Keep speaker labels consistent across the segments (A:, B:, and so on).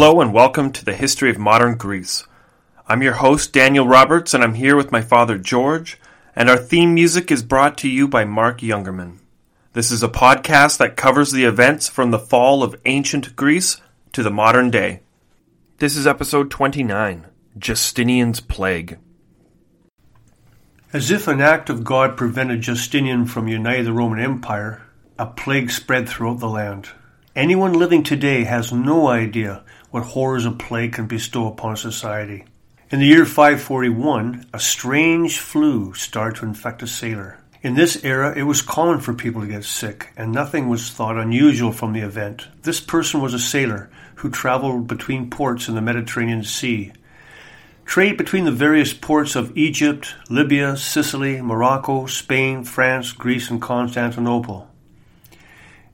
A: Hello and welcome to the History of Modern Greece. I'm your host, Daniel Roberts, and I'm here with my father, George, and our theme music is brought to you by Mark Youngerman. This is a podcast that covers the events from the fall of ancient Greece to the modern day. This is episode 29 Justinian's Plague.
B: As if an act of God prevented Justinian from uniting the Roman Empire, a plague spread throughout the land. Anyone living today has no idea what horrors a plague can bestow upon society. In the year 541, a strange flu started to infect a sailor. In this era, it was common for people to get sick, and nothing was thought unusual from the event. This person was a sailor who traveled between ports in the Mediterranean Sea. Trade between the various ports of Egypt, Libya, Sicily, Morocco, Spain, France, Greece, and Constantinople.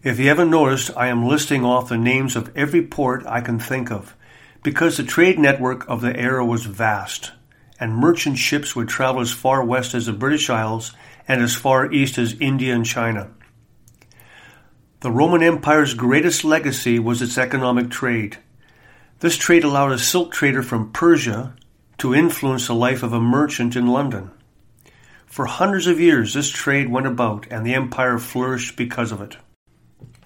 B: If you haven't noticed, I am listing off the names of every port I can think of, because the trade network of the era was vast, and merchant ships would travel as far west as the British Isles and as far east as India and China. The Roman Empire's greatest legacy was its economic trade. This trade allowed a silk trader from Persia to influence the life of a merchant in London. For hundreds of years, this trade went about, and the empire flourished because of it.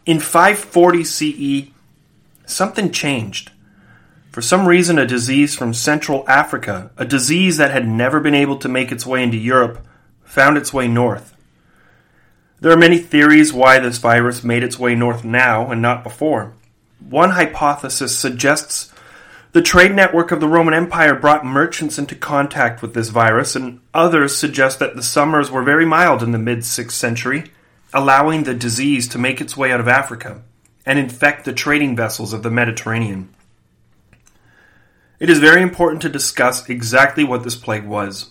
A: In 540 CE, something changed. For some reason, a disease from Central Africa, a disease that had never been able to make its way into Europe, found its way north. There are many theories why this virus made its way north now and not before. One hypothesis suggests the trade network of the Roman Empire brought merchants into contact with this virus, and others suggest that the summers were very mild in the mid 6th century, allowing the disease to make its way out of Africa and infect the trading vessels of the Mediterranean. It is very important to discuss exactly what this plague was.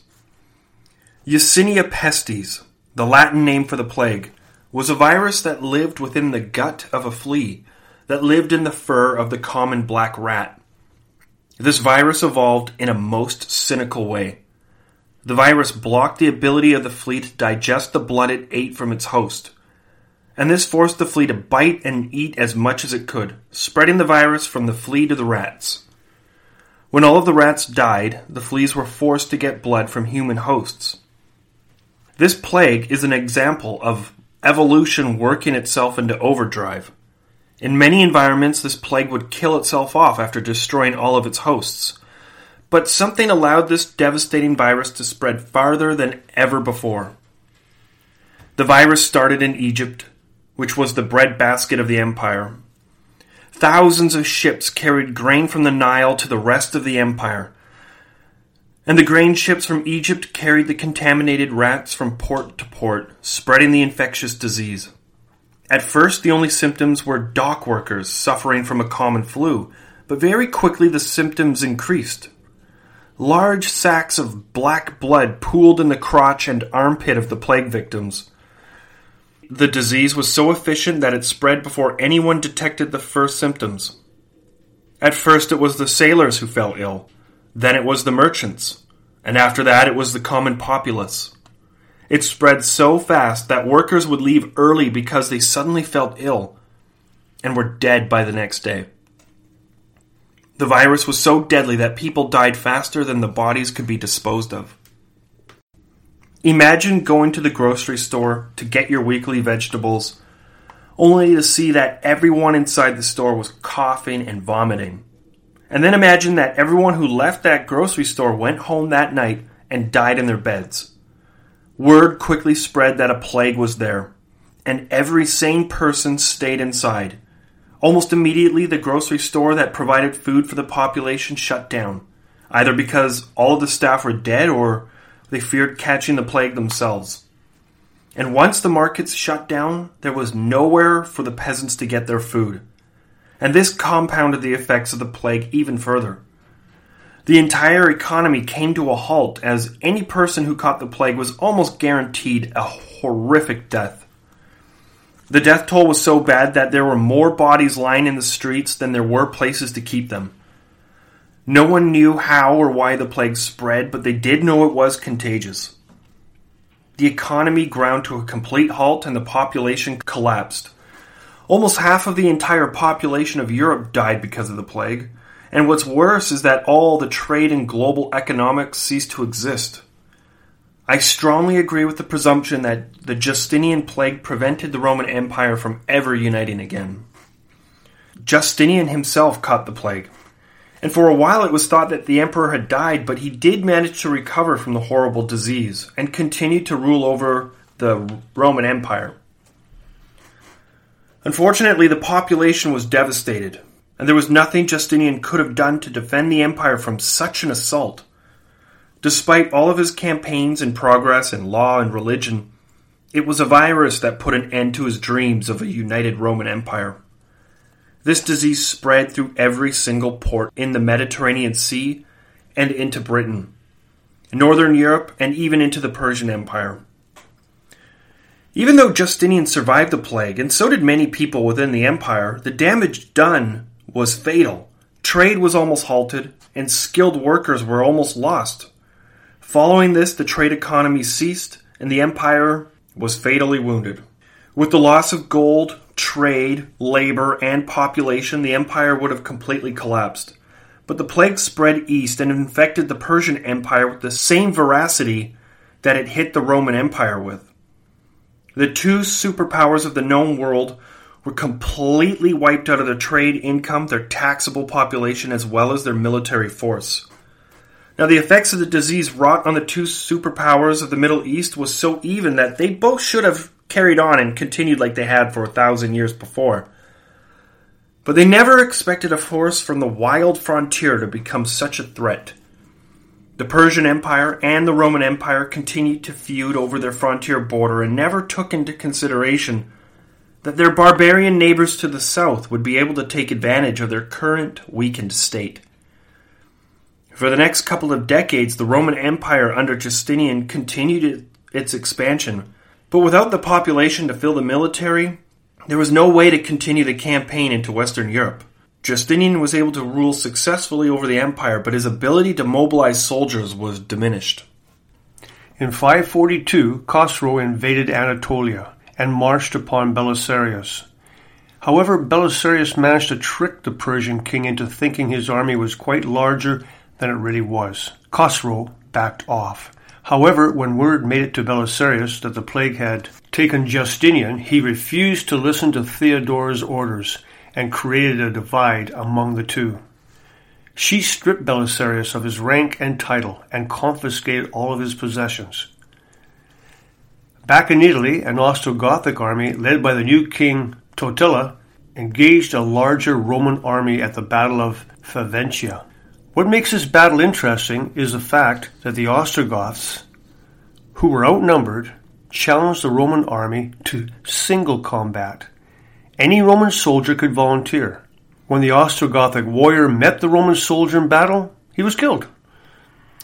A: Yersinia pestis, the Latin name for the plague, was a virus that lived within the gut of a flea that lived in the fur of the common black rat. This virus evolved in a most cynical way. The virus blocked the ability of the flea to digest the blood it ate from its host. And this forced the flea to bite and eat as much as it could, spreading the virus from the flea to the rats. When all of the rats died, the fleas were forced to get blood from human hosts. This plague is an example of evolution working itself into overdrive. In many environments, this plague would kill itself off after destroying all of its hosts. But something allowed this devastating virus to spread farther than ever before. The virus started in Egypt, which was the breadbasket of the empire. Thousands of ships carried grain from the Nile to the rest of the empire. And the grain ships from Egypt carried the contaminated rats from port to port, spreading the infectious disease. At first, the only symptoms were dock workers suffering from a common flu, but very quickly the symptoms increased. Large sacks of black blood pooled in the crotch and armpit of the plague victims. The disease was so efficient that it spread before anyone detected the first symptoms. At first, it was the sailors who fell ill, then it was the merchants, and after that, it was the common populace. It spread so fast that workers would leave early because they suddenly felt ill and were dead by the next day. The virus was so deadly that people died faster than the bodies could be disposed of. Imagine going to the grocery store to get your weekly vegetables, only to see that everyone inside the store was coughing and vomiting. And then imagine that everyone who left that grocery store went home that night and died in their beds. Word quickly spread that a plague was there, and every sane person stayed inside. Almost immediately, the grocery store that provided food for the population shut down, either because all of the staff were dead or they feared catching the plague themselves. And once the markets shut down, there was nowhere for the peasants to get their food. And this compounded the effects of the plague even further. The entire economy came to a halt as any person who caught the plague was almost guaranteed a horrific death. The death toll was so bad that there were more bodies lying in the streets than there were places to keep them. No one knew how or why the plague spread, but they did know it was contagious. The economy ground to a complete halt and the population collapsed. Almost half of the entire population of Europe died because of the plague And what's worse is that all the trade and global economics ceased to exist. I strongly agree with the presumption that the Justinian plague prevented the Roman Empire from ever uniting again. Justinian himself caught the plague, and for a while it was thought that the emperor had died, but he did manage to recover from the horrible disease and continued to rule over the Roman Empire. Unfortunately, the population was devastated, and there was nothing Justinian could have done to defend the empire from such an assault. Despite all of his campaigns and progress in law and religion, it was a virus that put an end to his dreams of a united Roman Empire. This disease spread through every single port in the Mediterranean Sea and into Britain, Northern Europe, and even into the Persian Empire. Even though Justinian survived the plague, and so did many people within the empire, the damage done was fatal. Trade was almost halted, and skilled workers were almost lost. Following this, the trade economy ceased, and the empire was fatally wounded. With the loss of gold, trade, labor, and population, the empire would have completely collapsed. But the plague spread east and infected the Persian Empire with the same veracity that it hit the Roman Empire with. The two superpowers of the known world were completely wiped out of their trade income, their taxable population, as well as their military force. Now, the effects of the disease wrought on the two superpowers of the Middle East was so even that they both should have carried on and continued like they had for a thousand years before. But they never expected a force from the wild frontier to become such a threat. The Persian Empire and the Roman Empire continued to feud over their frontier border and never took into consideration that their barbarian neighbors to the south would be able to take advantage of their current weakened state. For the next couple of decades, the Roman Empire under Justinian continued its expansion, but without the population to fill the military, there was no way to continue the campaign into Western Europe. Justinian was able to rule successfully over the empire, but his ability to mobilize soldiers was diminished.
B: In 542, Khosrow invaded Anatolia and marched upon Belisarius. However, Belisarius managed to trick the Persian king into thinking his army was quite larger than it really was. Khosrow backed off. However, when word made it to Belisarius that the plague had taken Justinian, he refused to listen to Theodora's orders and created a divide among the two. She stripped Belisarius of his rank and title and confiscated all of his possessions. Back in Italy, an Ostrogothic army led by the new king Totila engaged a larger Roman army at the Battle of Faventia. What makes this battle interesting is the fact that the Ostrogoths, who were outnumbered, challenged the Roman army to single combat. Any Roman soldier could volunteer. When the Ostrogothic warrior met the Roman soldier in battle, he was killed.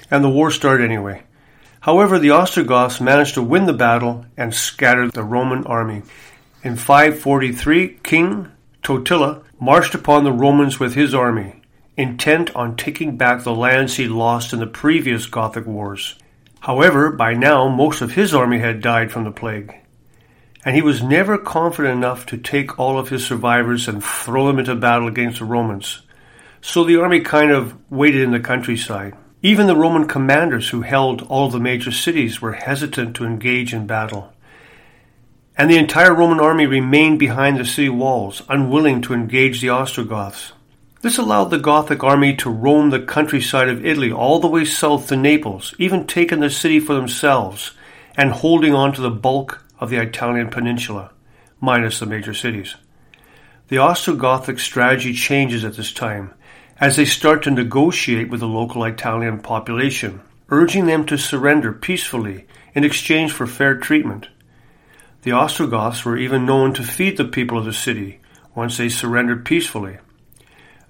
B: And the war started anyway. However, the Ostrogoths managed to win the battle and scattered the Roman army. In 543, King Totila marched upon the Romans with his army, intent on taking back the lands he'd lost in the previous Gothic wars. However, by now most of his army had died from the plague and he was never confident enough to take all of his survivors and throw them into battle against the Romans. So the army kind of waited in the countryside. Even the Roman commanders who held all the major cities were hesitant to engage in battle. And the entire Roman army remained behind the city walls, unwilling to engage the Ostrogoths. This allowed the Gothic army to roam the countryside of Italy all the way south to Naples, even taking the city for themselves, and holding on to the bulk of the Italian peninsula, minus the major cities. The Ostrogothic strategy changes at this time as they start to negotiate with the local Italian population, urging them to surrender peacefully in exchange for fair treatment. The Ostrogoths were even known to feed the people of the city once they surrendered peacefully.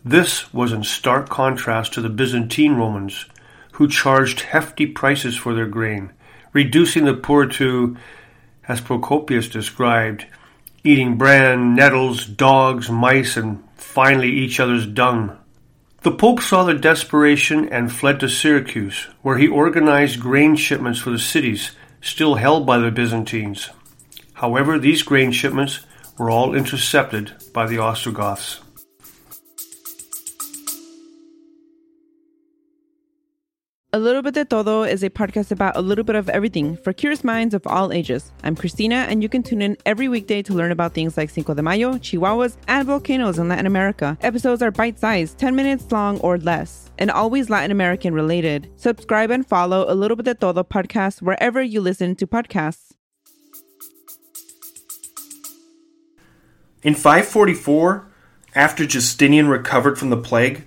B: This was in stark contrast to the Byzantine Romans, who charged hefty prices for their grain, reducing the poor to as Procopius described, eating bran, nettles, dogs, mice, and finally each other's dung. The Pope saw the desperation and fled to Syracuse, where he organized grain shipments for the cities still held by the Byzantines. However, these grain shipments were all intercepted by the Ostrogoths.
C: A Little Bit de Todo is a podcast about a little bit of everything for curious minds of all ages. I'm Christina, and you can tune in every weekday to learn about things like Cinco de Mayo, Chihuahuas, and volcanoes in Latin America. Episodes are bite sized, 10 minutes long or less, and always Latin American related. Subscribe and follow A Little Bit de Todo podcast wherever you listen to podcasts.
A: In 544, after Justinian recovered from the plague,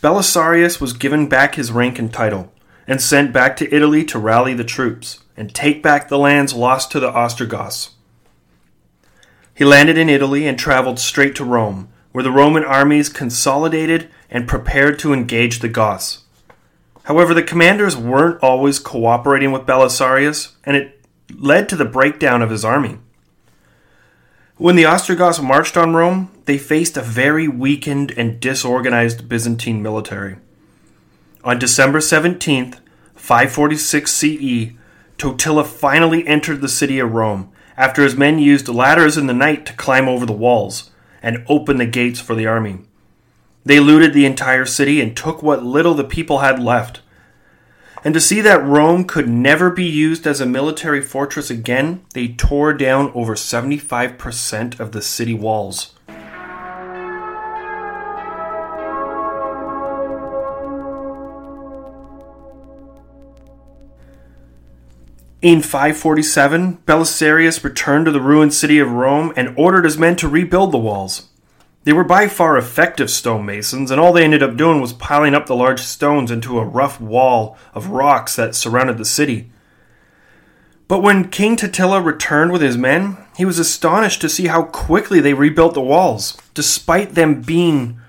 A: Belisarius was given back his rank and title, and sent back to Italy to rally the troops and take back the lands lost to the Ostrogoths. He landed in Italy and traveled straight to Rome, where the Roman armies consolidated and prepared to engage the Goths. However, the commanders weren't always cooperating with Belisarius, and it led to the breakdown of his army. When the Ostrogoths marched on Rome, they faced a very weakened and disorganized Byzantine military. On December 17th, 546 CE, Totila finally entered the city of Rome after his men used ladders in the night to climb over the walls and open the gates for the army. They looted the entire city and took what little the people had left, and to see that Rome could never be used as a military fortress again, they tore down over 75% of the city walls. In 547, Belisarius returned to the ruined city of Rome and ordered his men to rebuild the walls. They were by far effective stonemasons, and all they ended up doing was piling up the large stones into a rough wall of rocks that surrounded the city. But when King Totila returned with his men, he was astonished to see how quickly they rebuilt the walls, despite them being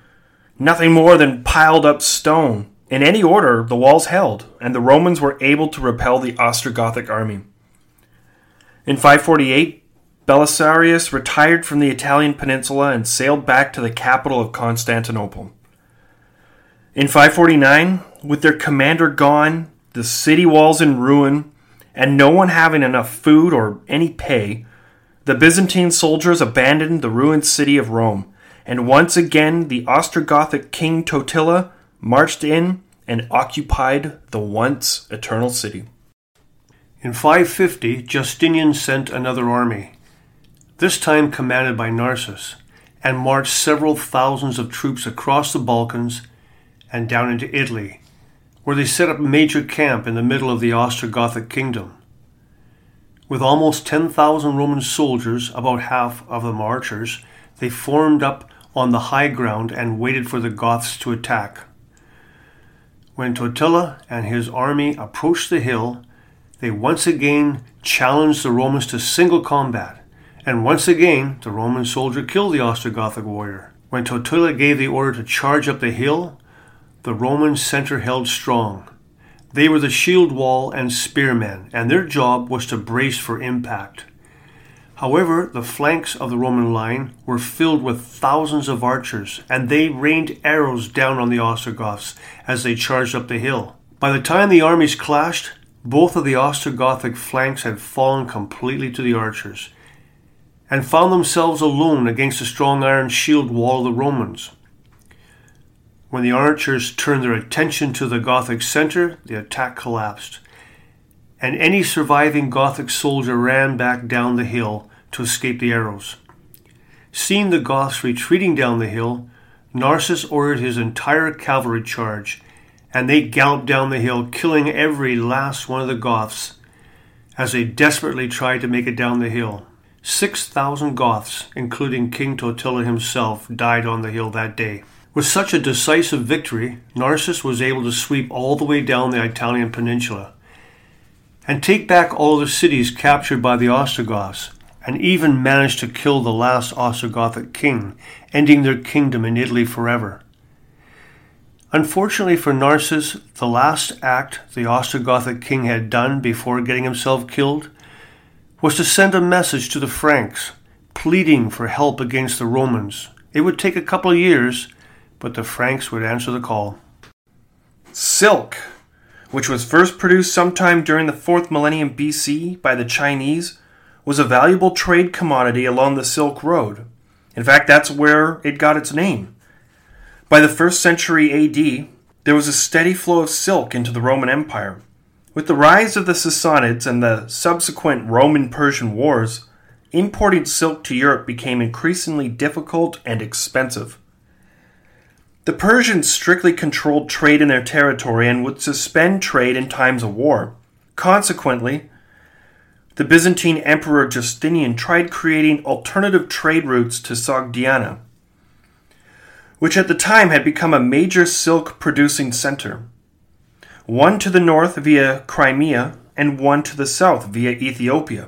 A: nothing more than piled up stone. In any order, the walls held, and the Romans were able to repel the Ostrogothic army. In 548, Belisarius retired from the Italian peninsula and sailed back to the capital of Constantinople. In 549, with their commander gone, the city walls in ruin, and no one having enough food or any pay, the Byzantine soldiers abandoned the ruined city of Rome, and once again the Ostrogothic king Totila marched in and occupied the once eternal city.
B: In 550, Justinian sent another army this time commanded by Narses, and marched several thousands of troops across the Balkans and down into Italy, where they set up a major camp in the middle of the Ostrogothic kingdom. With almost 10,000 Roman soldiers, about half of them archers, they formed up on the high ground and waited for the Goths to attack. When Totila and his army approached the hill, they once again challenged the Romans to single combat and once again, the Roman soldier killed the Ostrogothic warrior. When Totila gave the order to charge up the hill, the Roman center held strong. They were the shield wall and spearmen, and their job was to brace for impact. However, the flanks of the Roman line were filled with thousands of archers, and they rained arrows down on the Ostrogoths as they charged up the hill. By the time the armies clashed, both of the Ostrogothic flanks had fallen completely to the archers, and found themselves alone against the strong iron shield wall of the Romans. When the archers turned their attention to the Gothic center, the attack collapsed, and any surviving Gothic soldier ran back down the hill to escape the arrows. Seeing the Goths retreating down the hill, Narses ordered his entire cavalry charge, and they galloped down the hill, killing every last one of the Goths as they desperately tried to make it down the hill. 6,000 Goths, including King Totila himself, died on the hill that day. With such a decisive victory, Narses was able to sweep all the way down the Italian peninsula and take back all the cities captured by the Ostrogoths, and even managed to kill the last Ostrogothic king, ending their kingdom in Italy forever. Unfortunately for Narses, the last act the Ostrogothic king had done before getting himself killed was to send a message to the Franks, pleading for help against the Romans. It would take a couple of years, but the Franks would answer the call.
A: Silk, which was first produced sometime during the 4th millennium BC by the Chinese, was a valuable trade commodity along the Silk Road. In fact, that's where it got its name. By the 1st century AD, there was a steady flow of silk into the Roman Empire. With the rise of the Sassanids and the subsequent Roman Persian Wars, importing silk to Europe became increasingly difficult and expensive. The Persians strictly controlled trade in their territory and would suspend trade in times of war. Consequently, the Byzantine Emperor Justinian tried creating alternative trade routes to Sogdiana, which at the time had become a major silk producing center. One to the north via Crimea, and one to the south via Ethiopia.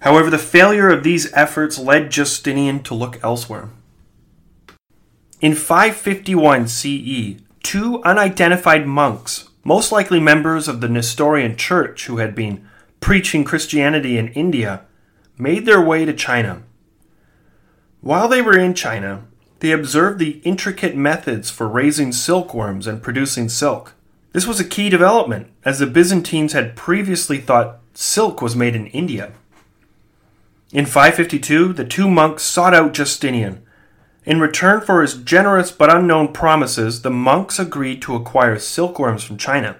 A: However, the failure of these efforts led Justinian to look elsewhere. In 551 CE, two unidentified monks, most likely members of the Nestorian Church who had been preaching Christianity in India, made their way to China. While they were in China, they observed the intricate methods for raising silkworms and producing silk. This was a key development, as the Byzantines had previously thought silk was made in India. In 552, the two monks sought out Justinian in return for his generous but unknown promises, the monks agreed to acquire silkworms from China.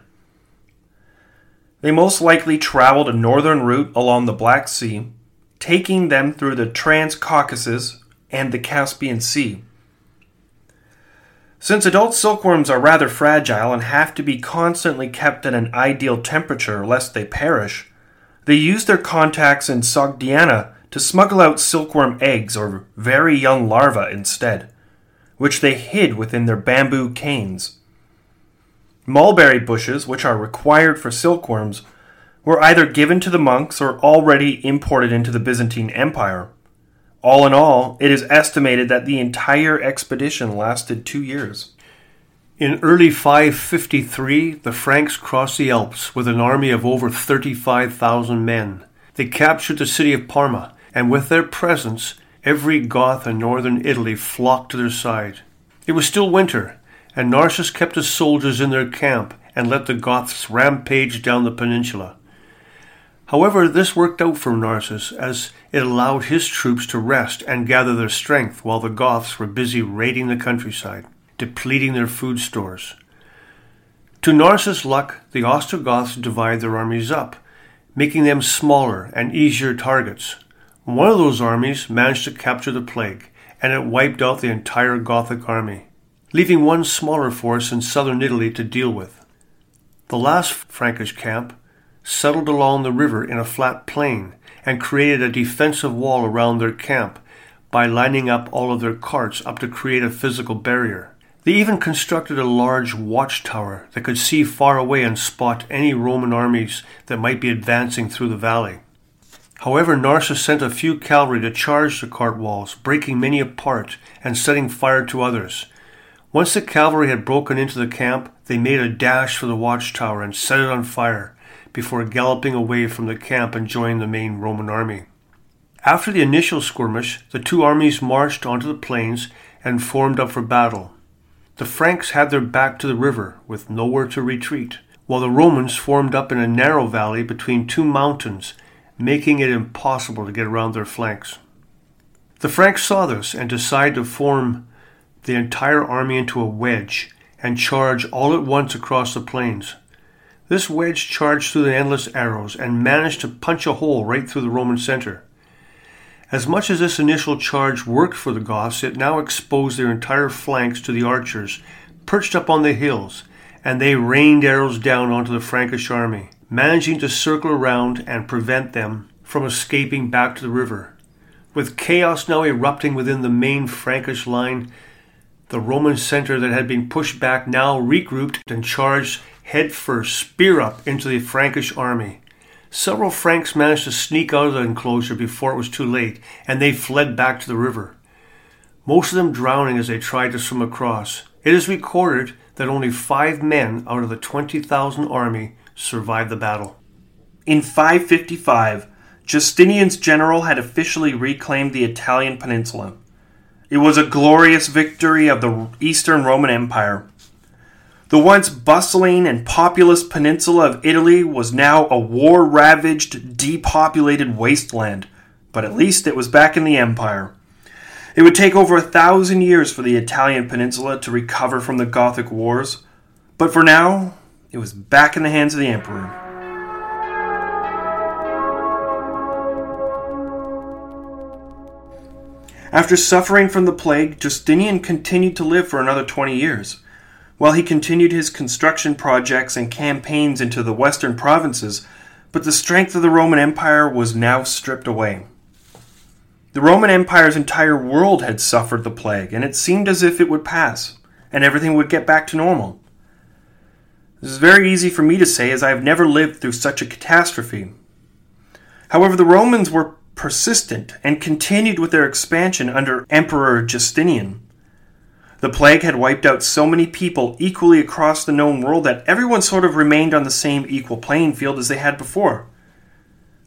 A: They most likely traveled a northern route along the Black Sea, taking them through the Trans-Caucasus and the Caspian Sea. Since adult silkworms are rather fragile and have to be constantly kept at an ideal temperature lest they perish, they used their contacts in Sogdiana to smuggle out silkworm eggs or very young larvae instead, which they hid within their bamboo canes. Mulberry bushes, which are required for silkworms, were either given to the monks or already imported into the Byzantine Empire. All in all, it is estimated that the entire expedition lasted two years.
B: In early 553, the Franks crossed the Alps with an army of over 35,000 men. They captured the city of Parma and with their presence, every Goth in northern Italy flocked to their side. It was still winter, and Narses kept his soldiers in their camp and let the Goths rampage down the peninsula. However, this worked out for Narses, as it allowed his troops to rest and gather their strength while the Goths were busy raiding the countryside, depleting their food stores. To Narses' luck, the Ostrogoths divided their armies up, making them smaller and easier targets. One of those armies managed to capture the plague, and it wiped out the entire Gothic army, leaving one smaller force in southern Italy to deal with. The last Frankish camp settled along the river in a flat plain and created a defensive wall around their camp by lining up all of their carts up to create a physical barrier. They even constructed a large watchtower that could see far away and spot any Roman armies that might be advancing through the valley. However, Narses sent a few cavalry to charge the cart walls, breaking many apart and setting fire to others. Once the cavalry had broken into the camp, they made a dash for the watchtower and set it on fire, before galloping away from the camp and joining the main Roman army. After the initial skirmish, the two armies marched onto the plains and formed up for battle. The Franks had their back to the river, with nowhere to retreat, while the Romans formed up in a narrow valley between two mountains making it impossible to get around their flanks. The Franks saw this and decided to form the entire army into a wedge and charge all at once across the plains. This wedge charged through the endless arrows and managed to punch a hole right through the Roman center. As much as this initial charge worked for the Goths, it now exposed their entire flanks to the archers perched up on the hills, and they rained arrows down onto the Frankish army managing to circle around and prevent them from escaping back to the river. With chaos now erupting within the main Frankish line, the Roman center that had been pushed back now regrouped and charged headfirst, spear up, into the Frankish army. Several Franks managed to sneak out of the enclosure before it was too late, and they fled back to the river. Most of them drowning as they tried to swim across. It is recorded that only five men out of the 20,000 army survived the battle.
A: In 555, Justinian's general had officially reclaimed the Italian peninsula. It was a glorious victory of the Eastern Roman Empire. The once bustling and populous peninsula of Italy was now a war ravaged, depopulated wasteland, but at least it was back in the empire. It would take over a thousand years for the Italian peninsula to recover from the Gothic Wars, but for now, it was back in the hands of the Emperor. After suffering from the plague, Justinian continued to live for another 20 years. While he continued his construction projects and campaigns into the western provinces, but the strength of the Roman Empire was now stripped away. The Roman Empire's entire world had suffered the plague, and it seemed as if it would pass, and everything would get back to normal. This is very easy for me to say, as I have never lived through such a catastrophe. However, the Romans were persistent and continued with their expansion under Emperor Justinian. The plague had wiped out so many people equally across the known world that everyone sort of remained on the same equal playing field as they had before.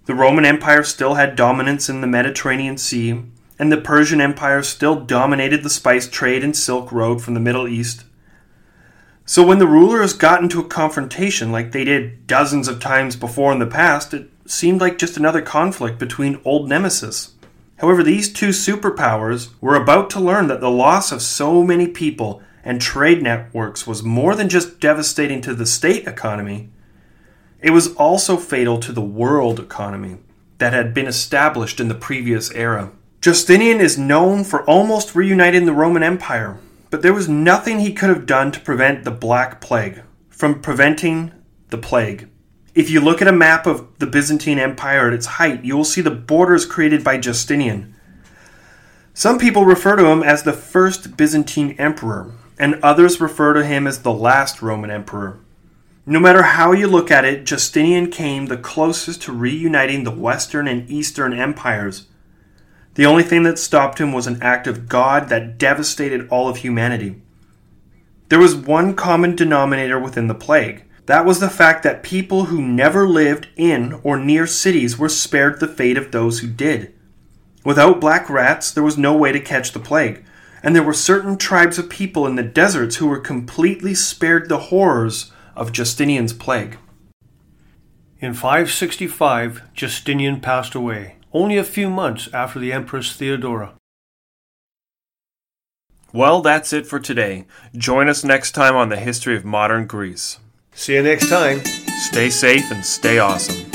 A: The Roman Empire still had dominance in the Mediterranean Sea, and the Persian Empire still dominated the spice trade and Silk Road from the Middle East. So when the rulers got into a confrontation like they did dozens of times before in the past, it seemed like just another conflict between old nemesis. However, these two superpowers were about to learn that the loss of so many people and trade networks was more than just devastating to the state economy, it was also fatal to the world economy that had been established in the previous era. Justinian is known for almost reuniting the Roman Empire, but there was nothing he could have done to prevent the Black Plague from preventing the plague. If you look at a map of the Byzantine Empire at its height, you will see the borders created by Justinian. Some people refer to him as the first Byzantine emperor, and others refer to him as the last Roman emperor. No matter how you look at it, Justinian came the closest to reuniting the Western and Eastern empires. The only thing that stopped him was an act of God that devastated all of humanity. There was one common denominator within the plague that was the fact that people who never lived in or near cities were spared the fate of those who did. Without black rats, there was no way to catch the plague, and there were certain tribes of people in the deserts who were completely spared the horrors of Justinian's plague.
B: In 565, Justinian passed away, only a few months after the Empress Theodora.
A: Well, that's it for today. Join us next time on the history of modern Greece.
B: See you next time.
A: Stay safe and stay awesome.